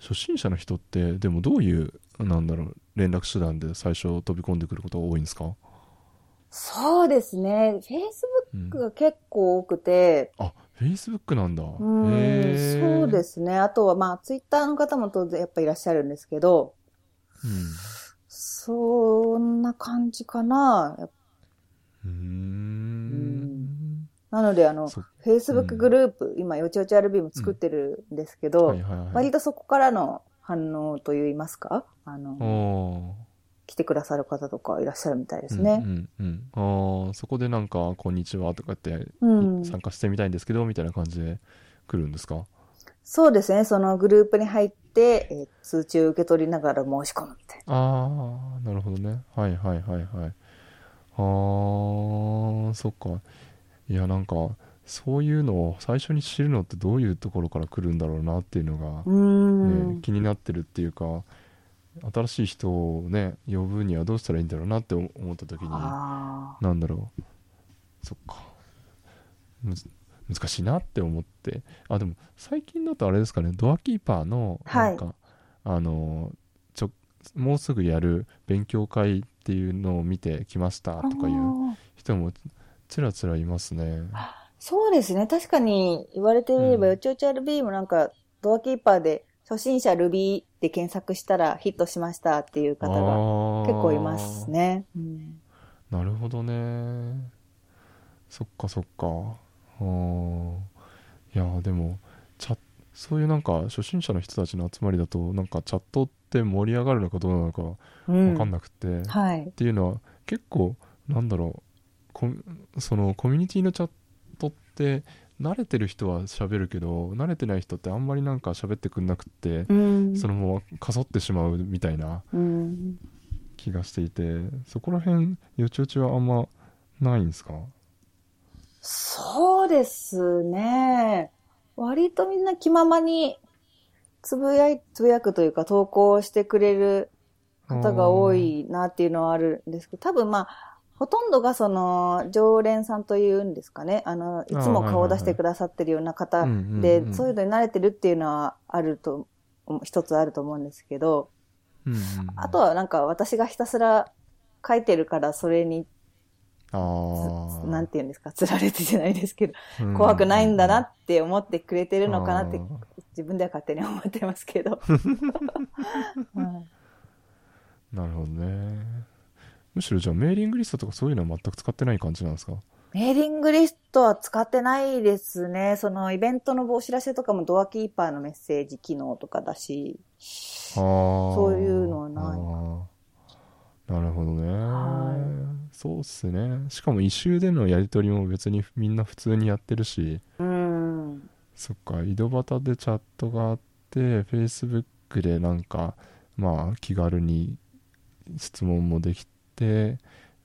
初心者の人ってでもどういうなんだろう連絡手段で最初飛び込んでくることが多いんですか、そうですね、うん。Facebook が結構多くて、あフェイスブックなんだ。うんそうですね。あとはまあ、Twitter の方も当然やっぱいらっしゃるんですけど、そんな感じかな。うんうーんなので、あの、そ Facebook グループ、今、よちよち RB も作ってるんですけど、はいはいはい。割とそこからの反応といいますか、あの、お来てくださる方とかいらっしゃるみたいですうね。んうんうん、あーそこでなんか「こんにちは」とかってうん。参加してみたいんですけど、みたいな感じで来るんですか？そうですね。そのグループに入って、えー通知を受け取りながら申し込むみたいな。ああなるほどね。はいはいはいはい。あーそっかいやなんかそういうのを最初に知るのってどういうところから来るんだろうなっていうのがねん。気になってるっていうか新しい人をね呼ぶにはどうしたらいいんだろうなって思った時にあなんだろう。そっか。難しいなって思って。あでも最近だとあれですかねドアキーパーのなんか、あのちょもうすぐやる勉強会っていうのを見てきましたあ。とかいう人もちらちらいますね。そうですね。確かに言われてみれば、うん。よちよち RB もなんか、ドアキーパーで初心者 Ruby で検索したらヒットしましたっていう方が結構いますね。うん。なるほどね。そっかそっか。いやでもチャそういうなんか初心者の人たちの集まりだとなんかチャットって盛り上がるのかどうなのかうん分かんなくて、っはい。ていうのは結構なんだろうそのコミュニティのチャットって慣れてる人は喋るけど慣れてない人ってあんまりなんか喋ってくんなくってう、ん。そのままかそってしまうみたいなうん。気がしていてそこら辺よちよちはあんまないんですか？そうですね。割とみんな気ままにつぶやい、つぶやくというか投稿してくれる方が多いなっていうのはあるんですけど、多分まあ、ほとんどがその常連さんというんですかね。あの、いつも顔を出してくださってるような方で、そういうのに慣れてるっていうのはあると、一つあると思うんですけど、うんうんあとはなんか私がひたすら書いてるからそれに、なんていうんですか、釣られてじゃないですけど、うん怖くないんだなって思ってくれてるのかなって自分では勝手に思ってますけど。はい。なるほどねむしろじゃあメーリングリストとかそういうのは全く使ってない感じなんですか？メーリングリストは使ってないですね。そのイベントのお知らせとかもドアキーパーのメッセージ機能とかだし。そういうのはないな。るほどね、はそうっすね。しかも一周でのやり取りも別にみんな普通にやってるし。うん。そっか。井戸端でチャットがあって Facebook でなんかまあ気軽に質問もできて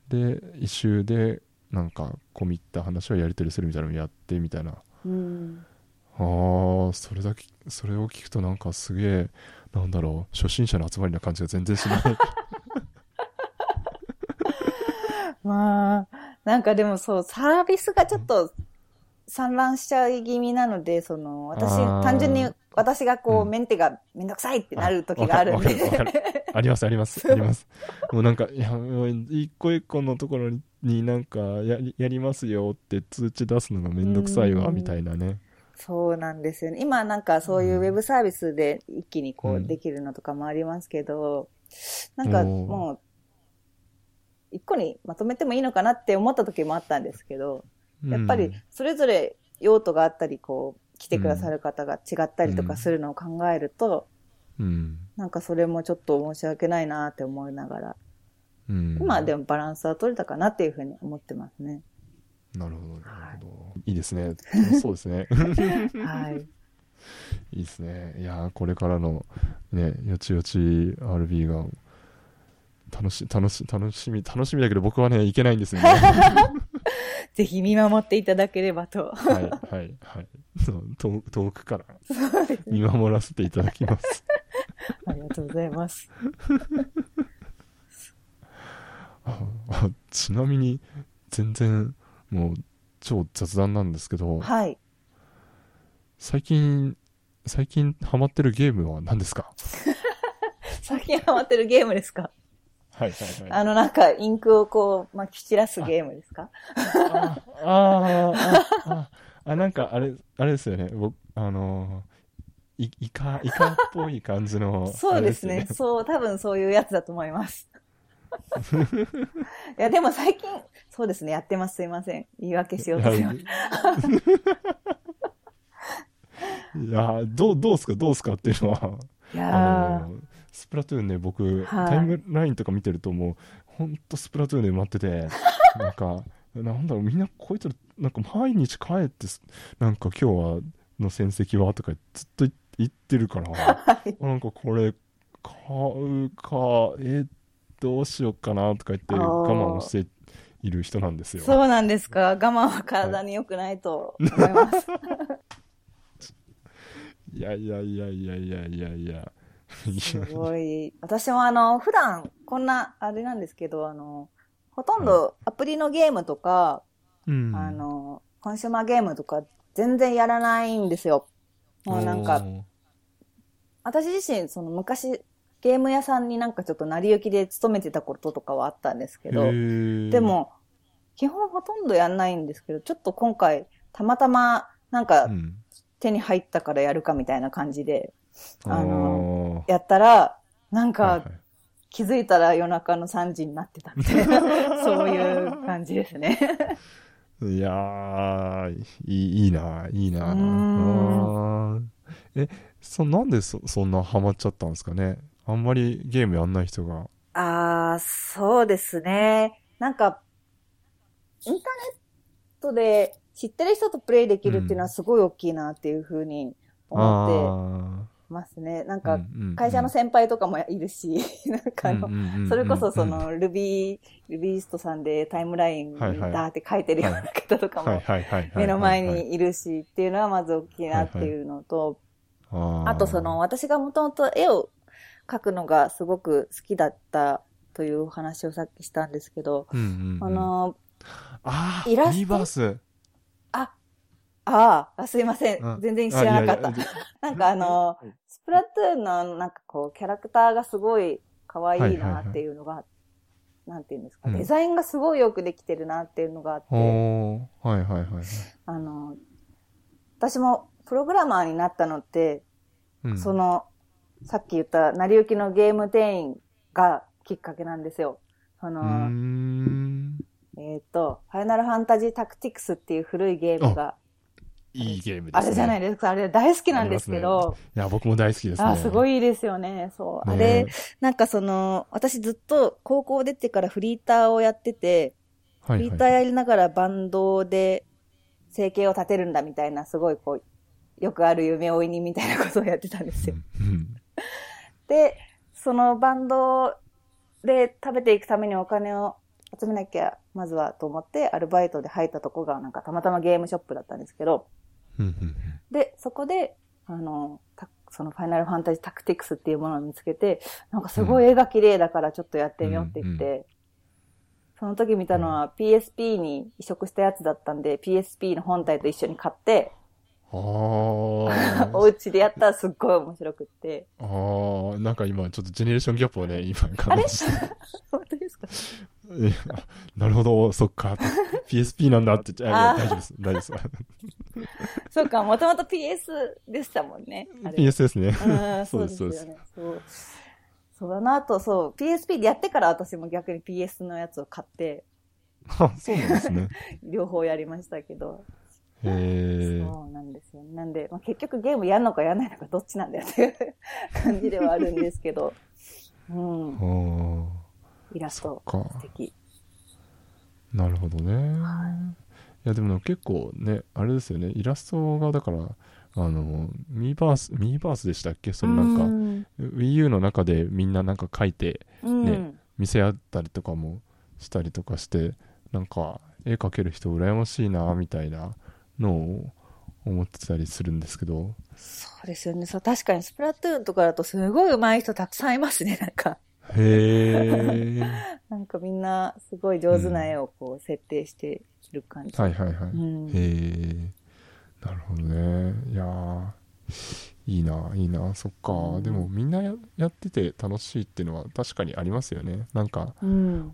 で一周でなんか込み入った話をやり取りするみたいなのをやってみたいなうん。あーそれだけそれを聞くとなんかすげえなんだろう初心者の集まりな感じが全然しない まあ、なんかでもそう、サービスがちょっと散乱しちゃい気味なので、その、私単純に私がこう、うん。メンテがめんどくさいってなる時がある。んで。ありますあります。あります。もうなんかいやもう一個一個のところにになんかやりやりますよって通知出すのがめんどくさいわうん。みたいなね。そうなんですよね。今なんかそういうウェブサービスで一気にこううん。できるのとかもありますけど、なんかおーもう、一個にまとめてもいいのかなって思った時もあったんですけど、やっぱりそれぞれ用途があったり、こう、来てくださる方が違ったりとかするのを考えると、うん、なんかそれもちょっと申し訳ないなって思いながら、うん、今はでもバランスは取れたかなっていうふうに思ってますね。なるほどなるほど。い。いですね。そうですね。はい。いいですね。いやーこれからのねよちよち RB が楽し楽し楽しみ楽しみだけど僕はね行けないんですよね ぜひ見守っていただければと。はいはいはい。そう遠遠くから。見守らせていただきます。ありがとうございます。ああちなみに全然もう超雑談なんですけど。はい。最近最近ハマってるゲームは何ですか？最近ハマってるゲームですか？はいはいはいあの、なんか、インクをこう、まき散らすゲームですか？あああああなんかあれあれですよね僕あのいイカイカっぽい感じのそうですね。そう、多分そういうやつだと思います。いや、でも最近、そうですね、やってます。すいません。言い訳しようとしました。いやどうどうすかどうすかっていうのはいいやあのスプラトゥーンね僕、はい。タイムラインとか見てるともうほんとスプラトゥーンで埋まってて なんかなんだろうみんなこいつらなんか毎日帰ってすなんか今日はの戦績はとかずっと言言ってるから はい。なんかこれ買うかえどうしようかなとか言って我慢をしている人なんですよ。そうなんですか。我慢は体に良くないと思います。いやいやいやいやいやいやいや。い すやごい。私もあの、普段こんな、あれなんですけど、あの、ほとんどアプリのゲームとか、うん。あの、コンシューマーゲームとか全然やらないんですよ。もうなんか、私自身、その昔、ゲーム屋さんになんかちょっと成り行きで勤めてたこととかはあったんですけど、どで、も、基本ほとんどやんないんですけど、ちょっと今回、たまたま、なんかうん。手に入ったからやるかみたいな感じで、あのーやったら、なんはいかはい気づいたら夜中の3時になってたみたいな、そういう感じですね。いやー、いいいいな、いいな。え、そ、なんでそそんなハマっちゃったんですかね？あんまりゲームやんない人が。ああ、そうですね。なんか、インターネットで知ってる人とプレイできるっていうのはすごい大きいなっていうふうに思ってますね。なんか、会社の先輩とかもいるし、なんかあの、それこそそ、の Ruby、Rubyist さんでタイムラインにダーって書いてるような方とかも目の前にいるしっていうのはまず大きいなっていうのと、あとその、私がもともと絵を描くのがすごく好きだったというお話をさっきしたんですけど、あの、イラストああ、すいません。うん全然知らなかった。あいやいや なんかあの、スプラトゥーンのなんかこう、キャラクターがすごい可愛いはいはいはいなっていうのが、なんていうんですか、うんデザインがすごいよくできてるなっていうのがあって、はいはいはいはい。あの、私もプログラマーになったのって、うんその、さっき言った成り行きのゲーム店員がきっかけなんですよ。そうの。えっ、と、ファイナルファンタジータクティクスっていう古いゲームがいいゲームですね。あれじゃないですか。あれ大好きなんですけど、いや、僕も大好きですね。あ、すごいですよね。そう。あねれ、なんかその、私ずっと高校出てからフリーターをやってて、フリーターやりながらバンドで生計を立てるんだみたいな、すごいこう、よくある夢追いにみたいなことをやってたんですよ。うん で、そのバンドで食べていくためにお金を集めなきゃ、まずはと思って、アルバイトで入ったとこが、なんかたまたまゲームショップだったんですけど、うんうんで、そこで、あの、たそのファイナルファンタジータクティクスっていうものを見つけて、なんかすごい絵が綺麗だからちょっとやってみようって言って、うその時見たのは PSP に移植したやつだったんで、PSP の本体と一緒に買って、あおー家でやったらすっごい面白くって。あー、なんか今ちょっとジェネレーションギャップをね、今感じして。本当ですか？なるほど、そっか。PSP なんだって言っ大丈夫です。大丈夫です。そうか、もともと PS でしたもんね。あれ PS ですね。うん、そそううでそうです。そうだな、あとそう、PSP でやってから私も逆に PS のやつを買って、あ、そうなんですね。両方やりましたけど。そうなんですよ。なんで、まあ、結局ゲームやんのかやんないのかどっちなんだよっていう感じではあるんですけど。うん。あイラスト素敵。なるほどね。いや、でも結構ね、あれですよね。イラストが、だから、あの、 Miiverse、Miiverse でしたっけ？そのなんか、Wii U の中でみんななんか書いて、うん、ね見せ合ったりとかもしたりとかしてなんか絵描ける人羨ましいなみたいなのを思ってたりするんですけど。そうですよね。そう、確かにスプラトゥーンとかだとすごい上手い人たくさんいますね、なんか。へえ なんかみんなすごい上手な絵をこう設定してる感じ。はいはいはい、うん。へえなるほどね。いやー。いいないいな。そっか、うん。でもみんなややってて楽しいっていうのは確かにありますよね。なんかうん。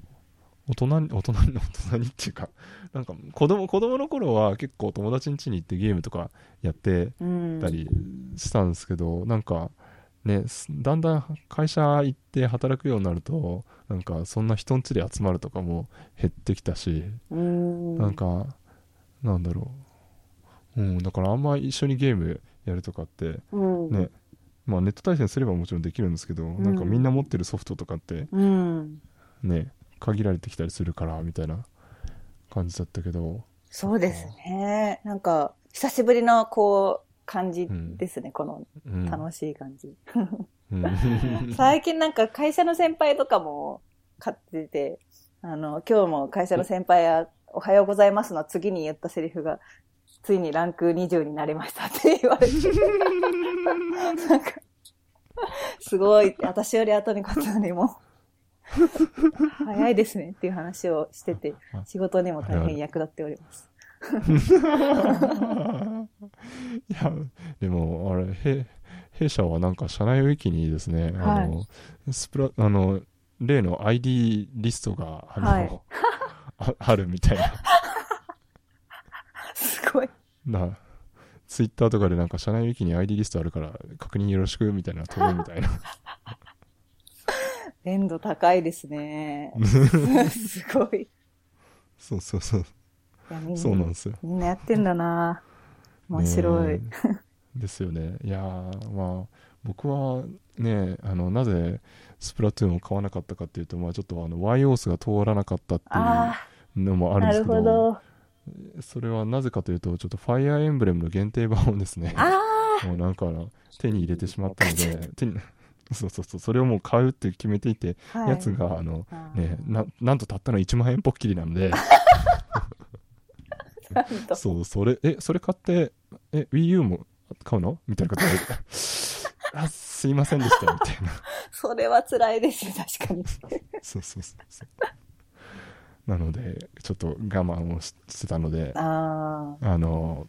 大人に、大人に、大人にっていうか、なんか子供、子供の頃は結構友達ん家に行ってゲームとかやってうん。たりしたんですけど、なんかね、すだんだん会社行って働くようになると、なんかそんな人ん家で集まるとかも減ってきたし、うん。なんか、なんだろう。うん、だからあんま一緒にゲームやるとかって、うん。ね、まあネット対戦すればもちろんできるんですけど、んなんかみんな持ってるソフトとかってうん。ね限られてきたりするからみたいな感じだったけどそうですね。なんか、久しぶりのこう、感じですね、このうん楽しい感じ。うん 最近なんか会社の先輩とかも買ってて、あの、今日も会社の先輩は、おはようございますの次に言ったセリフが、ついにランク20になりましたって言われて。なんか、すごい、私より後に買ったのにもう、早いですねっていう話をしてて、仕事にも大変役立っております。いやでもあれへ弊社はなんか社内ウィキにですね、あのスプラあの例の ID リストがあの、はい。ああるみたいな。すごい。なツイッターとかでなんか社内ウィキに ID リストあるから確認よろしくみたいな飛ぶみたいな連度高いですね。すごい。そうそうそう。そうなんですよ。みんなやってんだな。面白い。ですよね。いやーまあ僕はねあのなぜスプラトゥーンを買わなかったかっていうと、まあ、ちょっとあの YOS が通らなかったってあいうのもあ、なるんですけどほど。それはなぜかというとちょっとファイアーエンブレムの限定版をですねあもうなんか手に入れてしまったので手に そうそうそう。それをもう買うって決めていて、あ、はい。やつがあのあー。ねななんとたったの1万円ぽっきりなんで。そうそれえそれ買ってえ WiiU も買うの？みたいなこと あすいませんでした。みたいな。それは辛いです。ね、確かに。そうそうそうそう。なのでちょっと我慢をししてたので。ああの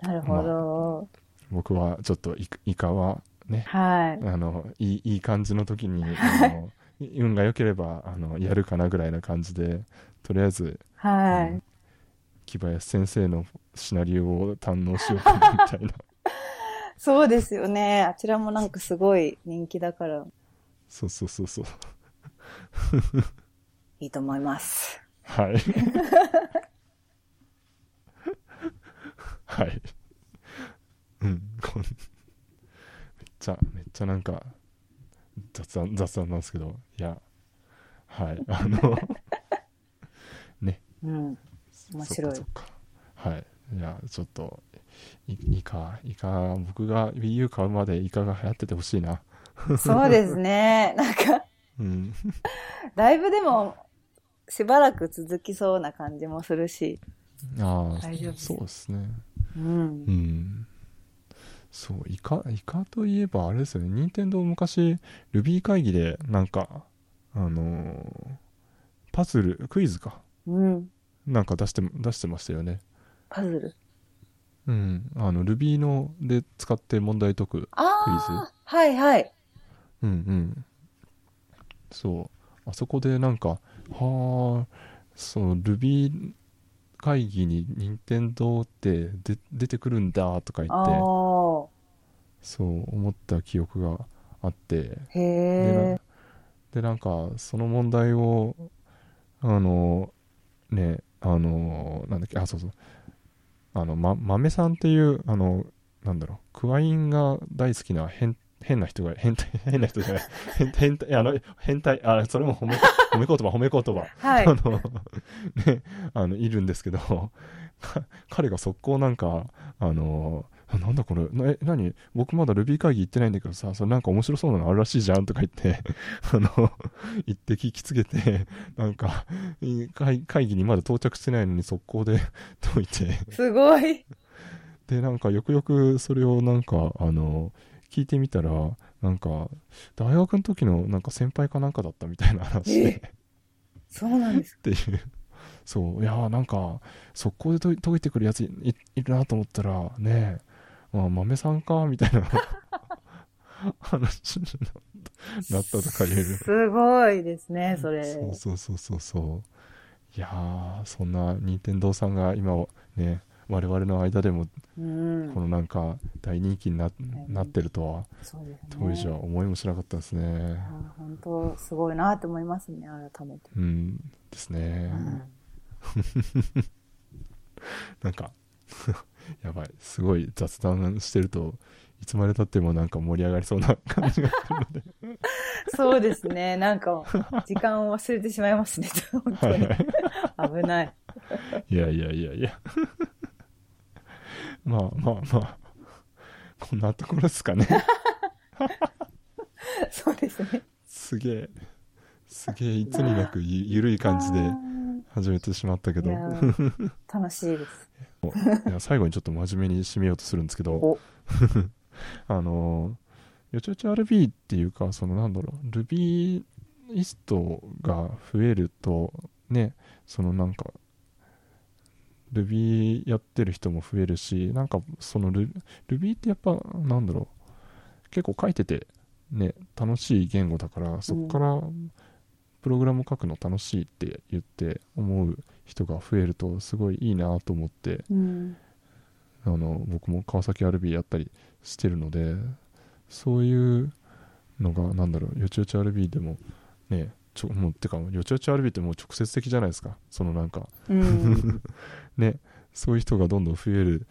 あ、なるほど。僕はちょっとイイカはねはい。あのいいいい感じの時に あの運が良ければあのやるかなぐらいな感じでとりあえず、はいうん。木林先生のシナリオを堪能しようかなみたいな そうですよね。あちらもなんかすごい人気だからそうそうそうそういいと思います。はいはいうんちゃめっちゃなんか雑談雑談なんですけどいやはいあのうん。面白い。はい。いやちょっといイカイカ僕が WiiU 買うまでイカが流行っててほしいな。そうですね。なんか、うん。だいぶでも、しばらく続きそうな感じもするし。ああそうですね。うん。う。んそうイカイカといえばあれですよね。任天堂昔 Ruby 会議でなんかあのーパズルクイズか。うん。なんか出して出してましたよね。パズル。うん。あの Ruby ので使って問題解くああ、はいはい。うんうん。そう。あそこでなんかはあそう Ruby 会議に任天堂ってで出てくるんだとか言あってあ。そう思った記憶があってへで。でなんかその問題をあのねあのなんだっけあそうそうあの、ま、豆さんっていうあのなんだろうクワインが大好きな変変な人が変態変な人じゃない変変態あの変態あそれも褒め褒め言葉褒め言葉はいあ。の、ね、あの、いるんですけど、か彼が速攻なんか、あの、あなんだこれ、なえ、何？僕まだ Ruby 会議行ってないんだけどさ、それなんか面白そうなのあるらしいじゃんとか言って、あの、言って聞きつけて、なんか、会議にまだ到着してないのに速攻で解いて、すごい。で、なんかよくよくそれをなんか、あの、聞いてみたら、なんか、大学の時のなんか先輩かなんかだったみたいな話で、えそうなんです。っていう。そう、いやーなんか、速攻で解いてくるやついるなと思ったら、ねえ、まあ、豆さんか、みたいな 話になったとかいう。すごいですね、それ。そうそうそうそうそう。いやー、そんな任天堂さんが今、ね、我々の間でも、うんこ。のなんか、大人気にななってるとは。当時は思いもしなかったですね。あ本当すごいなって思いますね、改めて。うん、ですね。うん なんか、やばい、すごい雑談してると、いつまでたってもなんか盛り上がりそうな感じがするので。そうですね。なんか、時間を忘れてしまいますね。本当に。はいはい。危ない。いやいやいやいや。まあまあまあ。こんなところですかね。そうですね。すげえ。すげえ、いつになくゆゆるい感じで始めてしまったけど。楽しいです。いや最後にちょっと真面目に締めようとするんですけど、お、あのー、よちよち RB っていうか、そのなんだろう、Ruby イストが増えると、ね、そのなんか、Ruby やってる人も増えるし、なんかその Ruby, ってやっぱ、なんだろう、結構書いてて、ね、楽しい言語だから、そこからプログラム書くの楽しいって言って思う人が増えると、すごいいいなと思って、うん。あの僕も川崎 RB やったりしてるのでそういうのがなんだろうよちよち RB でもねちょもうてかよちよち RB ってもう直接的じゃないですかそのなんかうん。ねそういう人がどんどん増える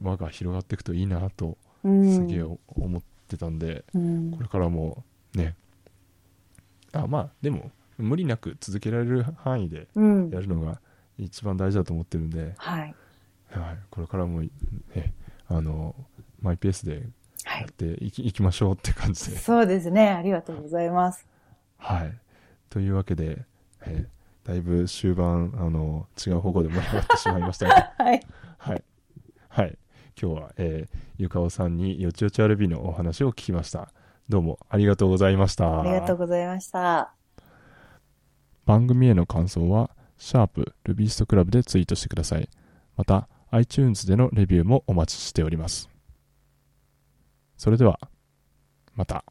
輪が広がっていくといいなとうん。すげえ思ってたんで、うんこれからもねあまあでも無理なく続けられる範囲でうんや。るのが一番大事だと思ってるんで、はい。はい、これからも、ね、あのマイペースではい。やっていき,、い、きましょうって感じで。そうですね。ありがとうございます。はい、というわけで、えーだいぶ終盤あの違う方向で盛り上がってしまいましたが、はい。はいはい、今日は、えーゆかおさんによちよちアルビのお話を聞きました。どうもありがとうございました。ありがとうございました。番組への感想は、シャープルビーストクラブでツイートしてください。また、iTunes でのレビューもお待ちしております。それでは、また。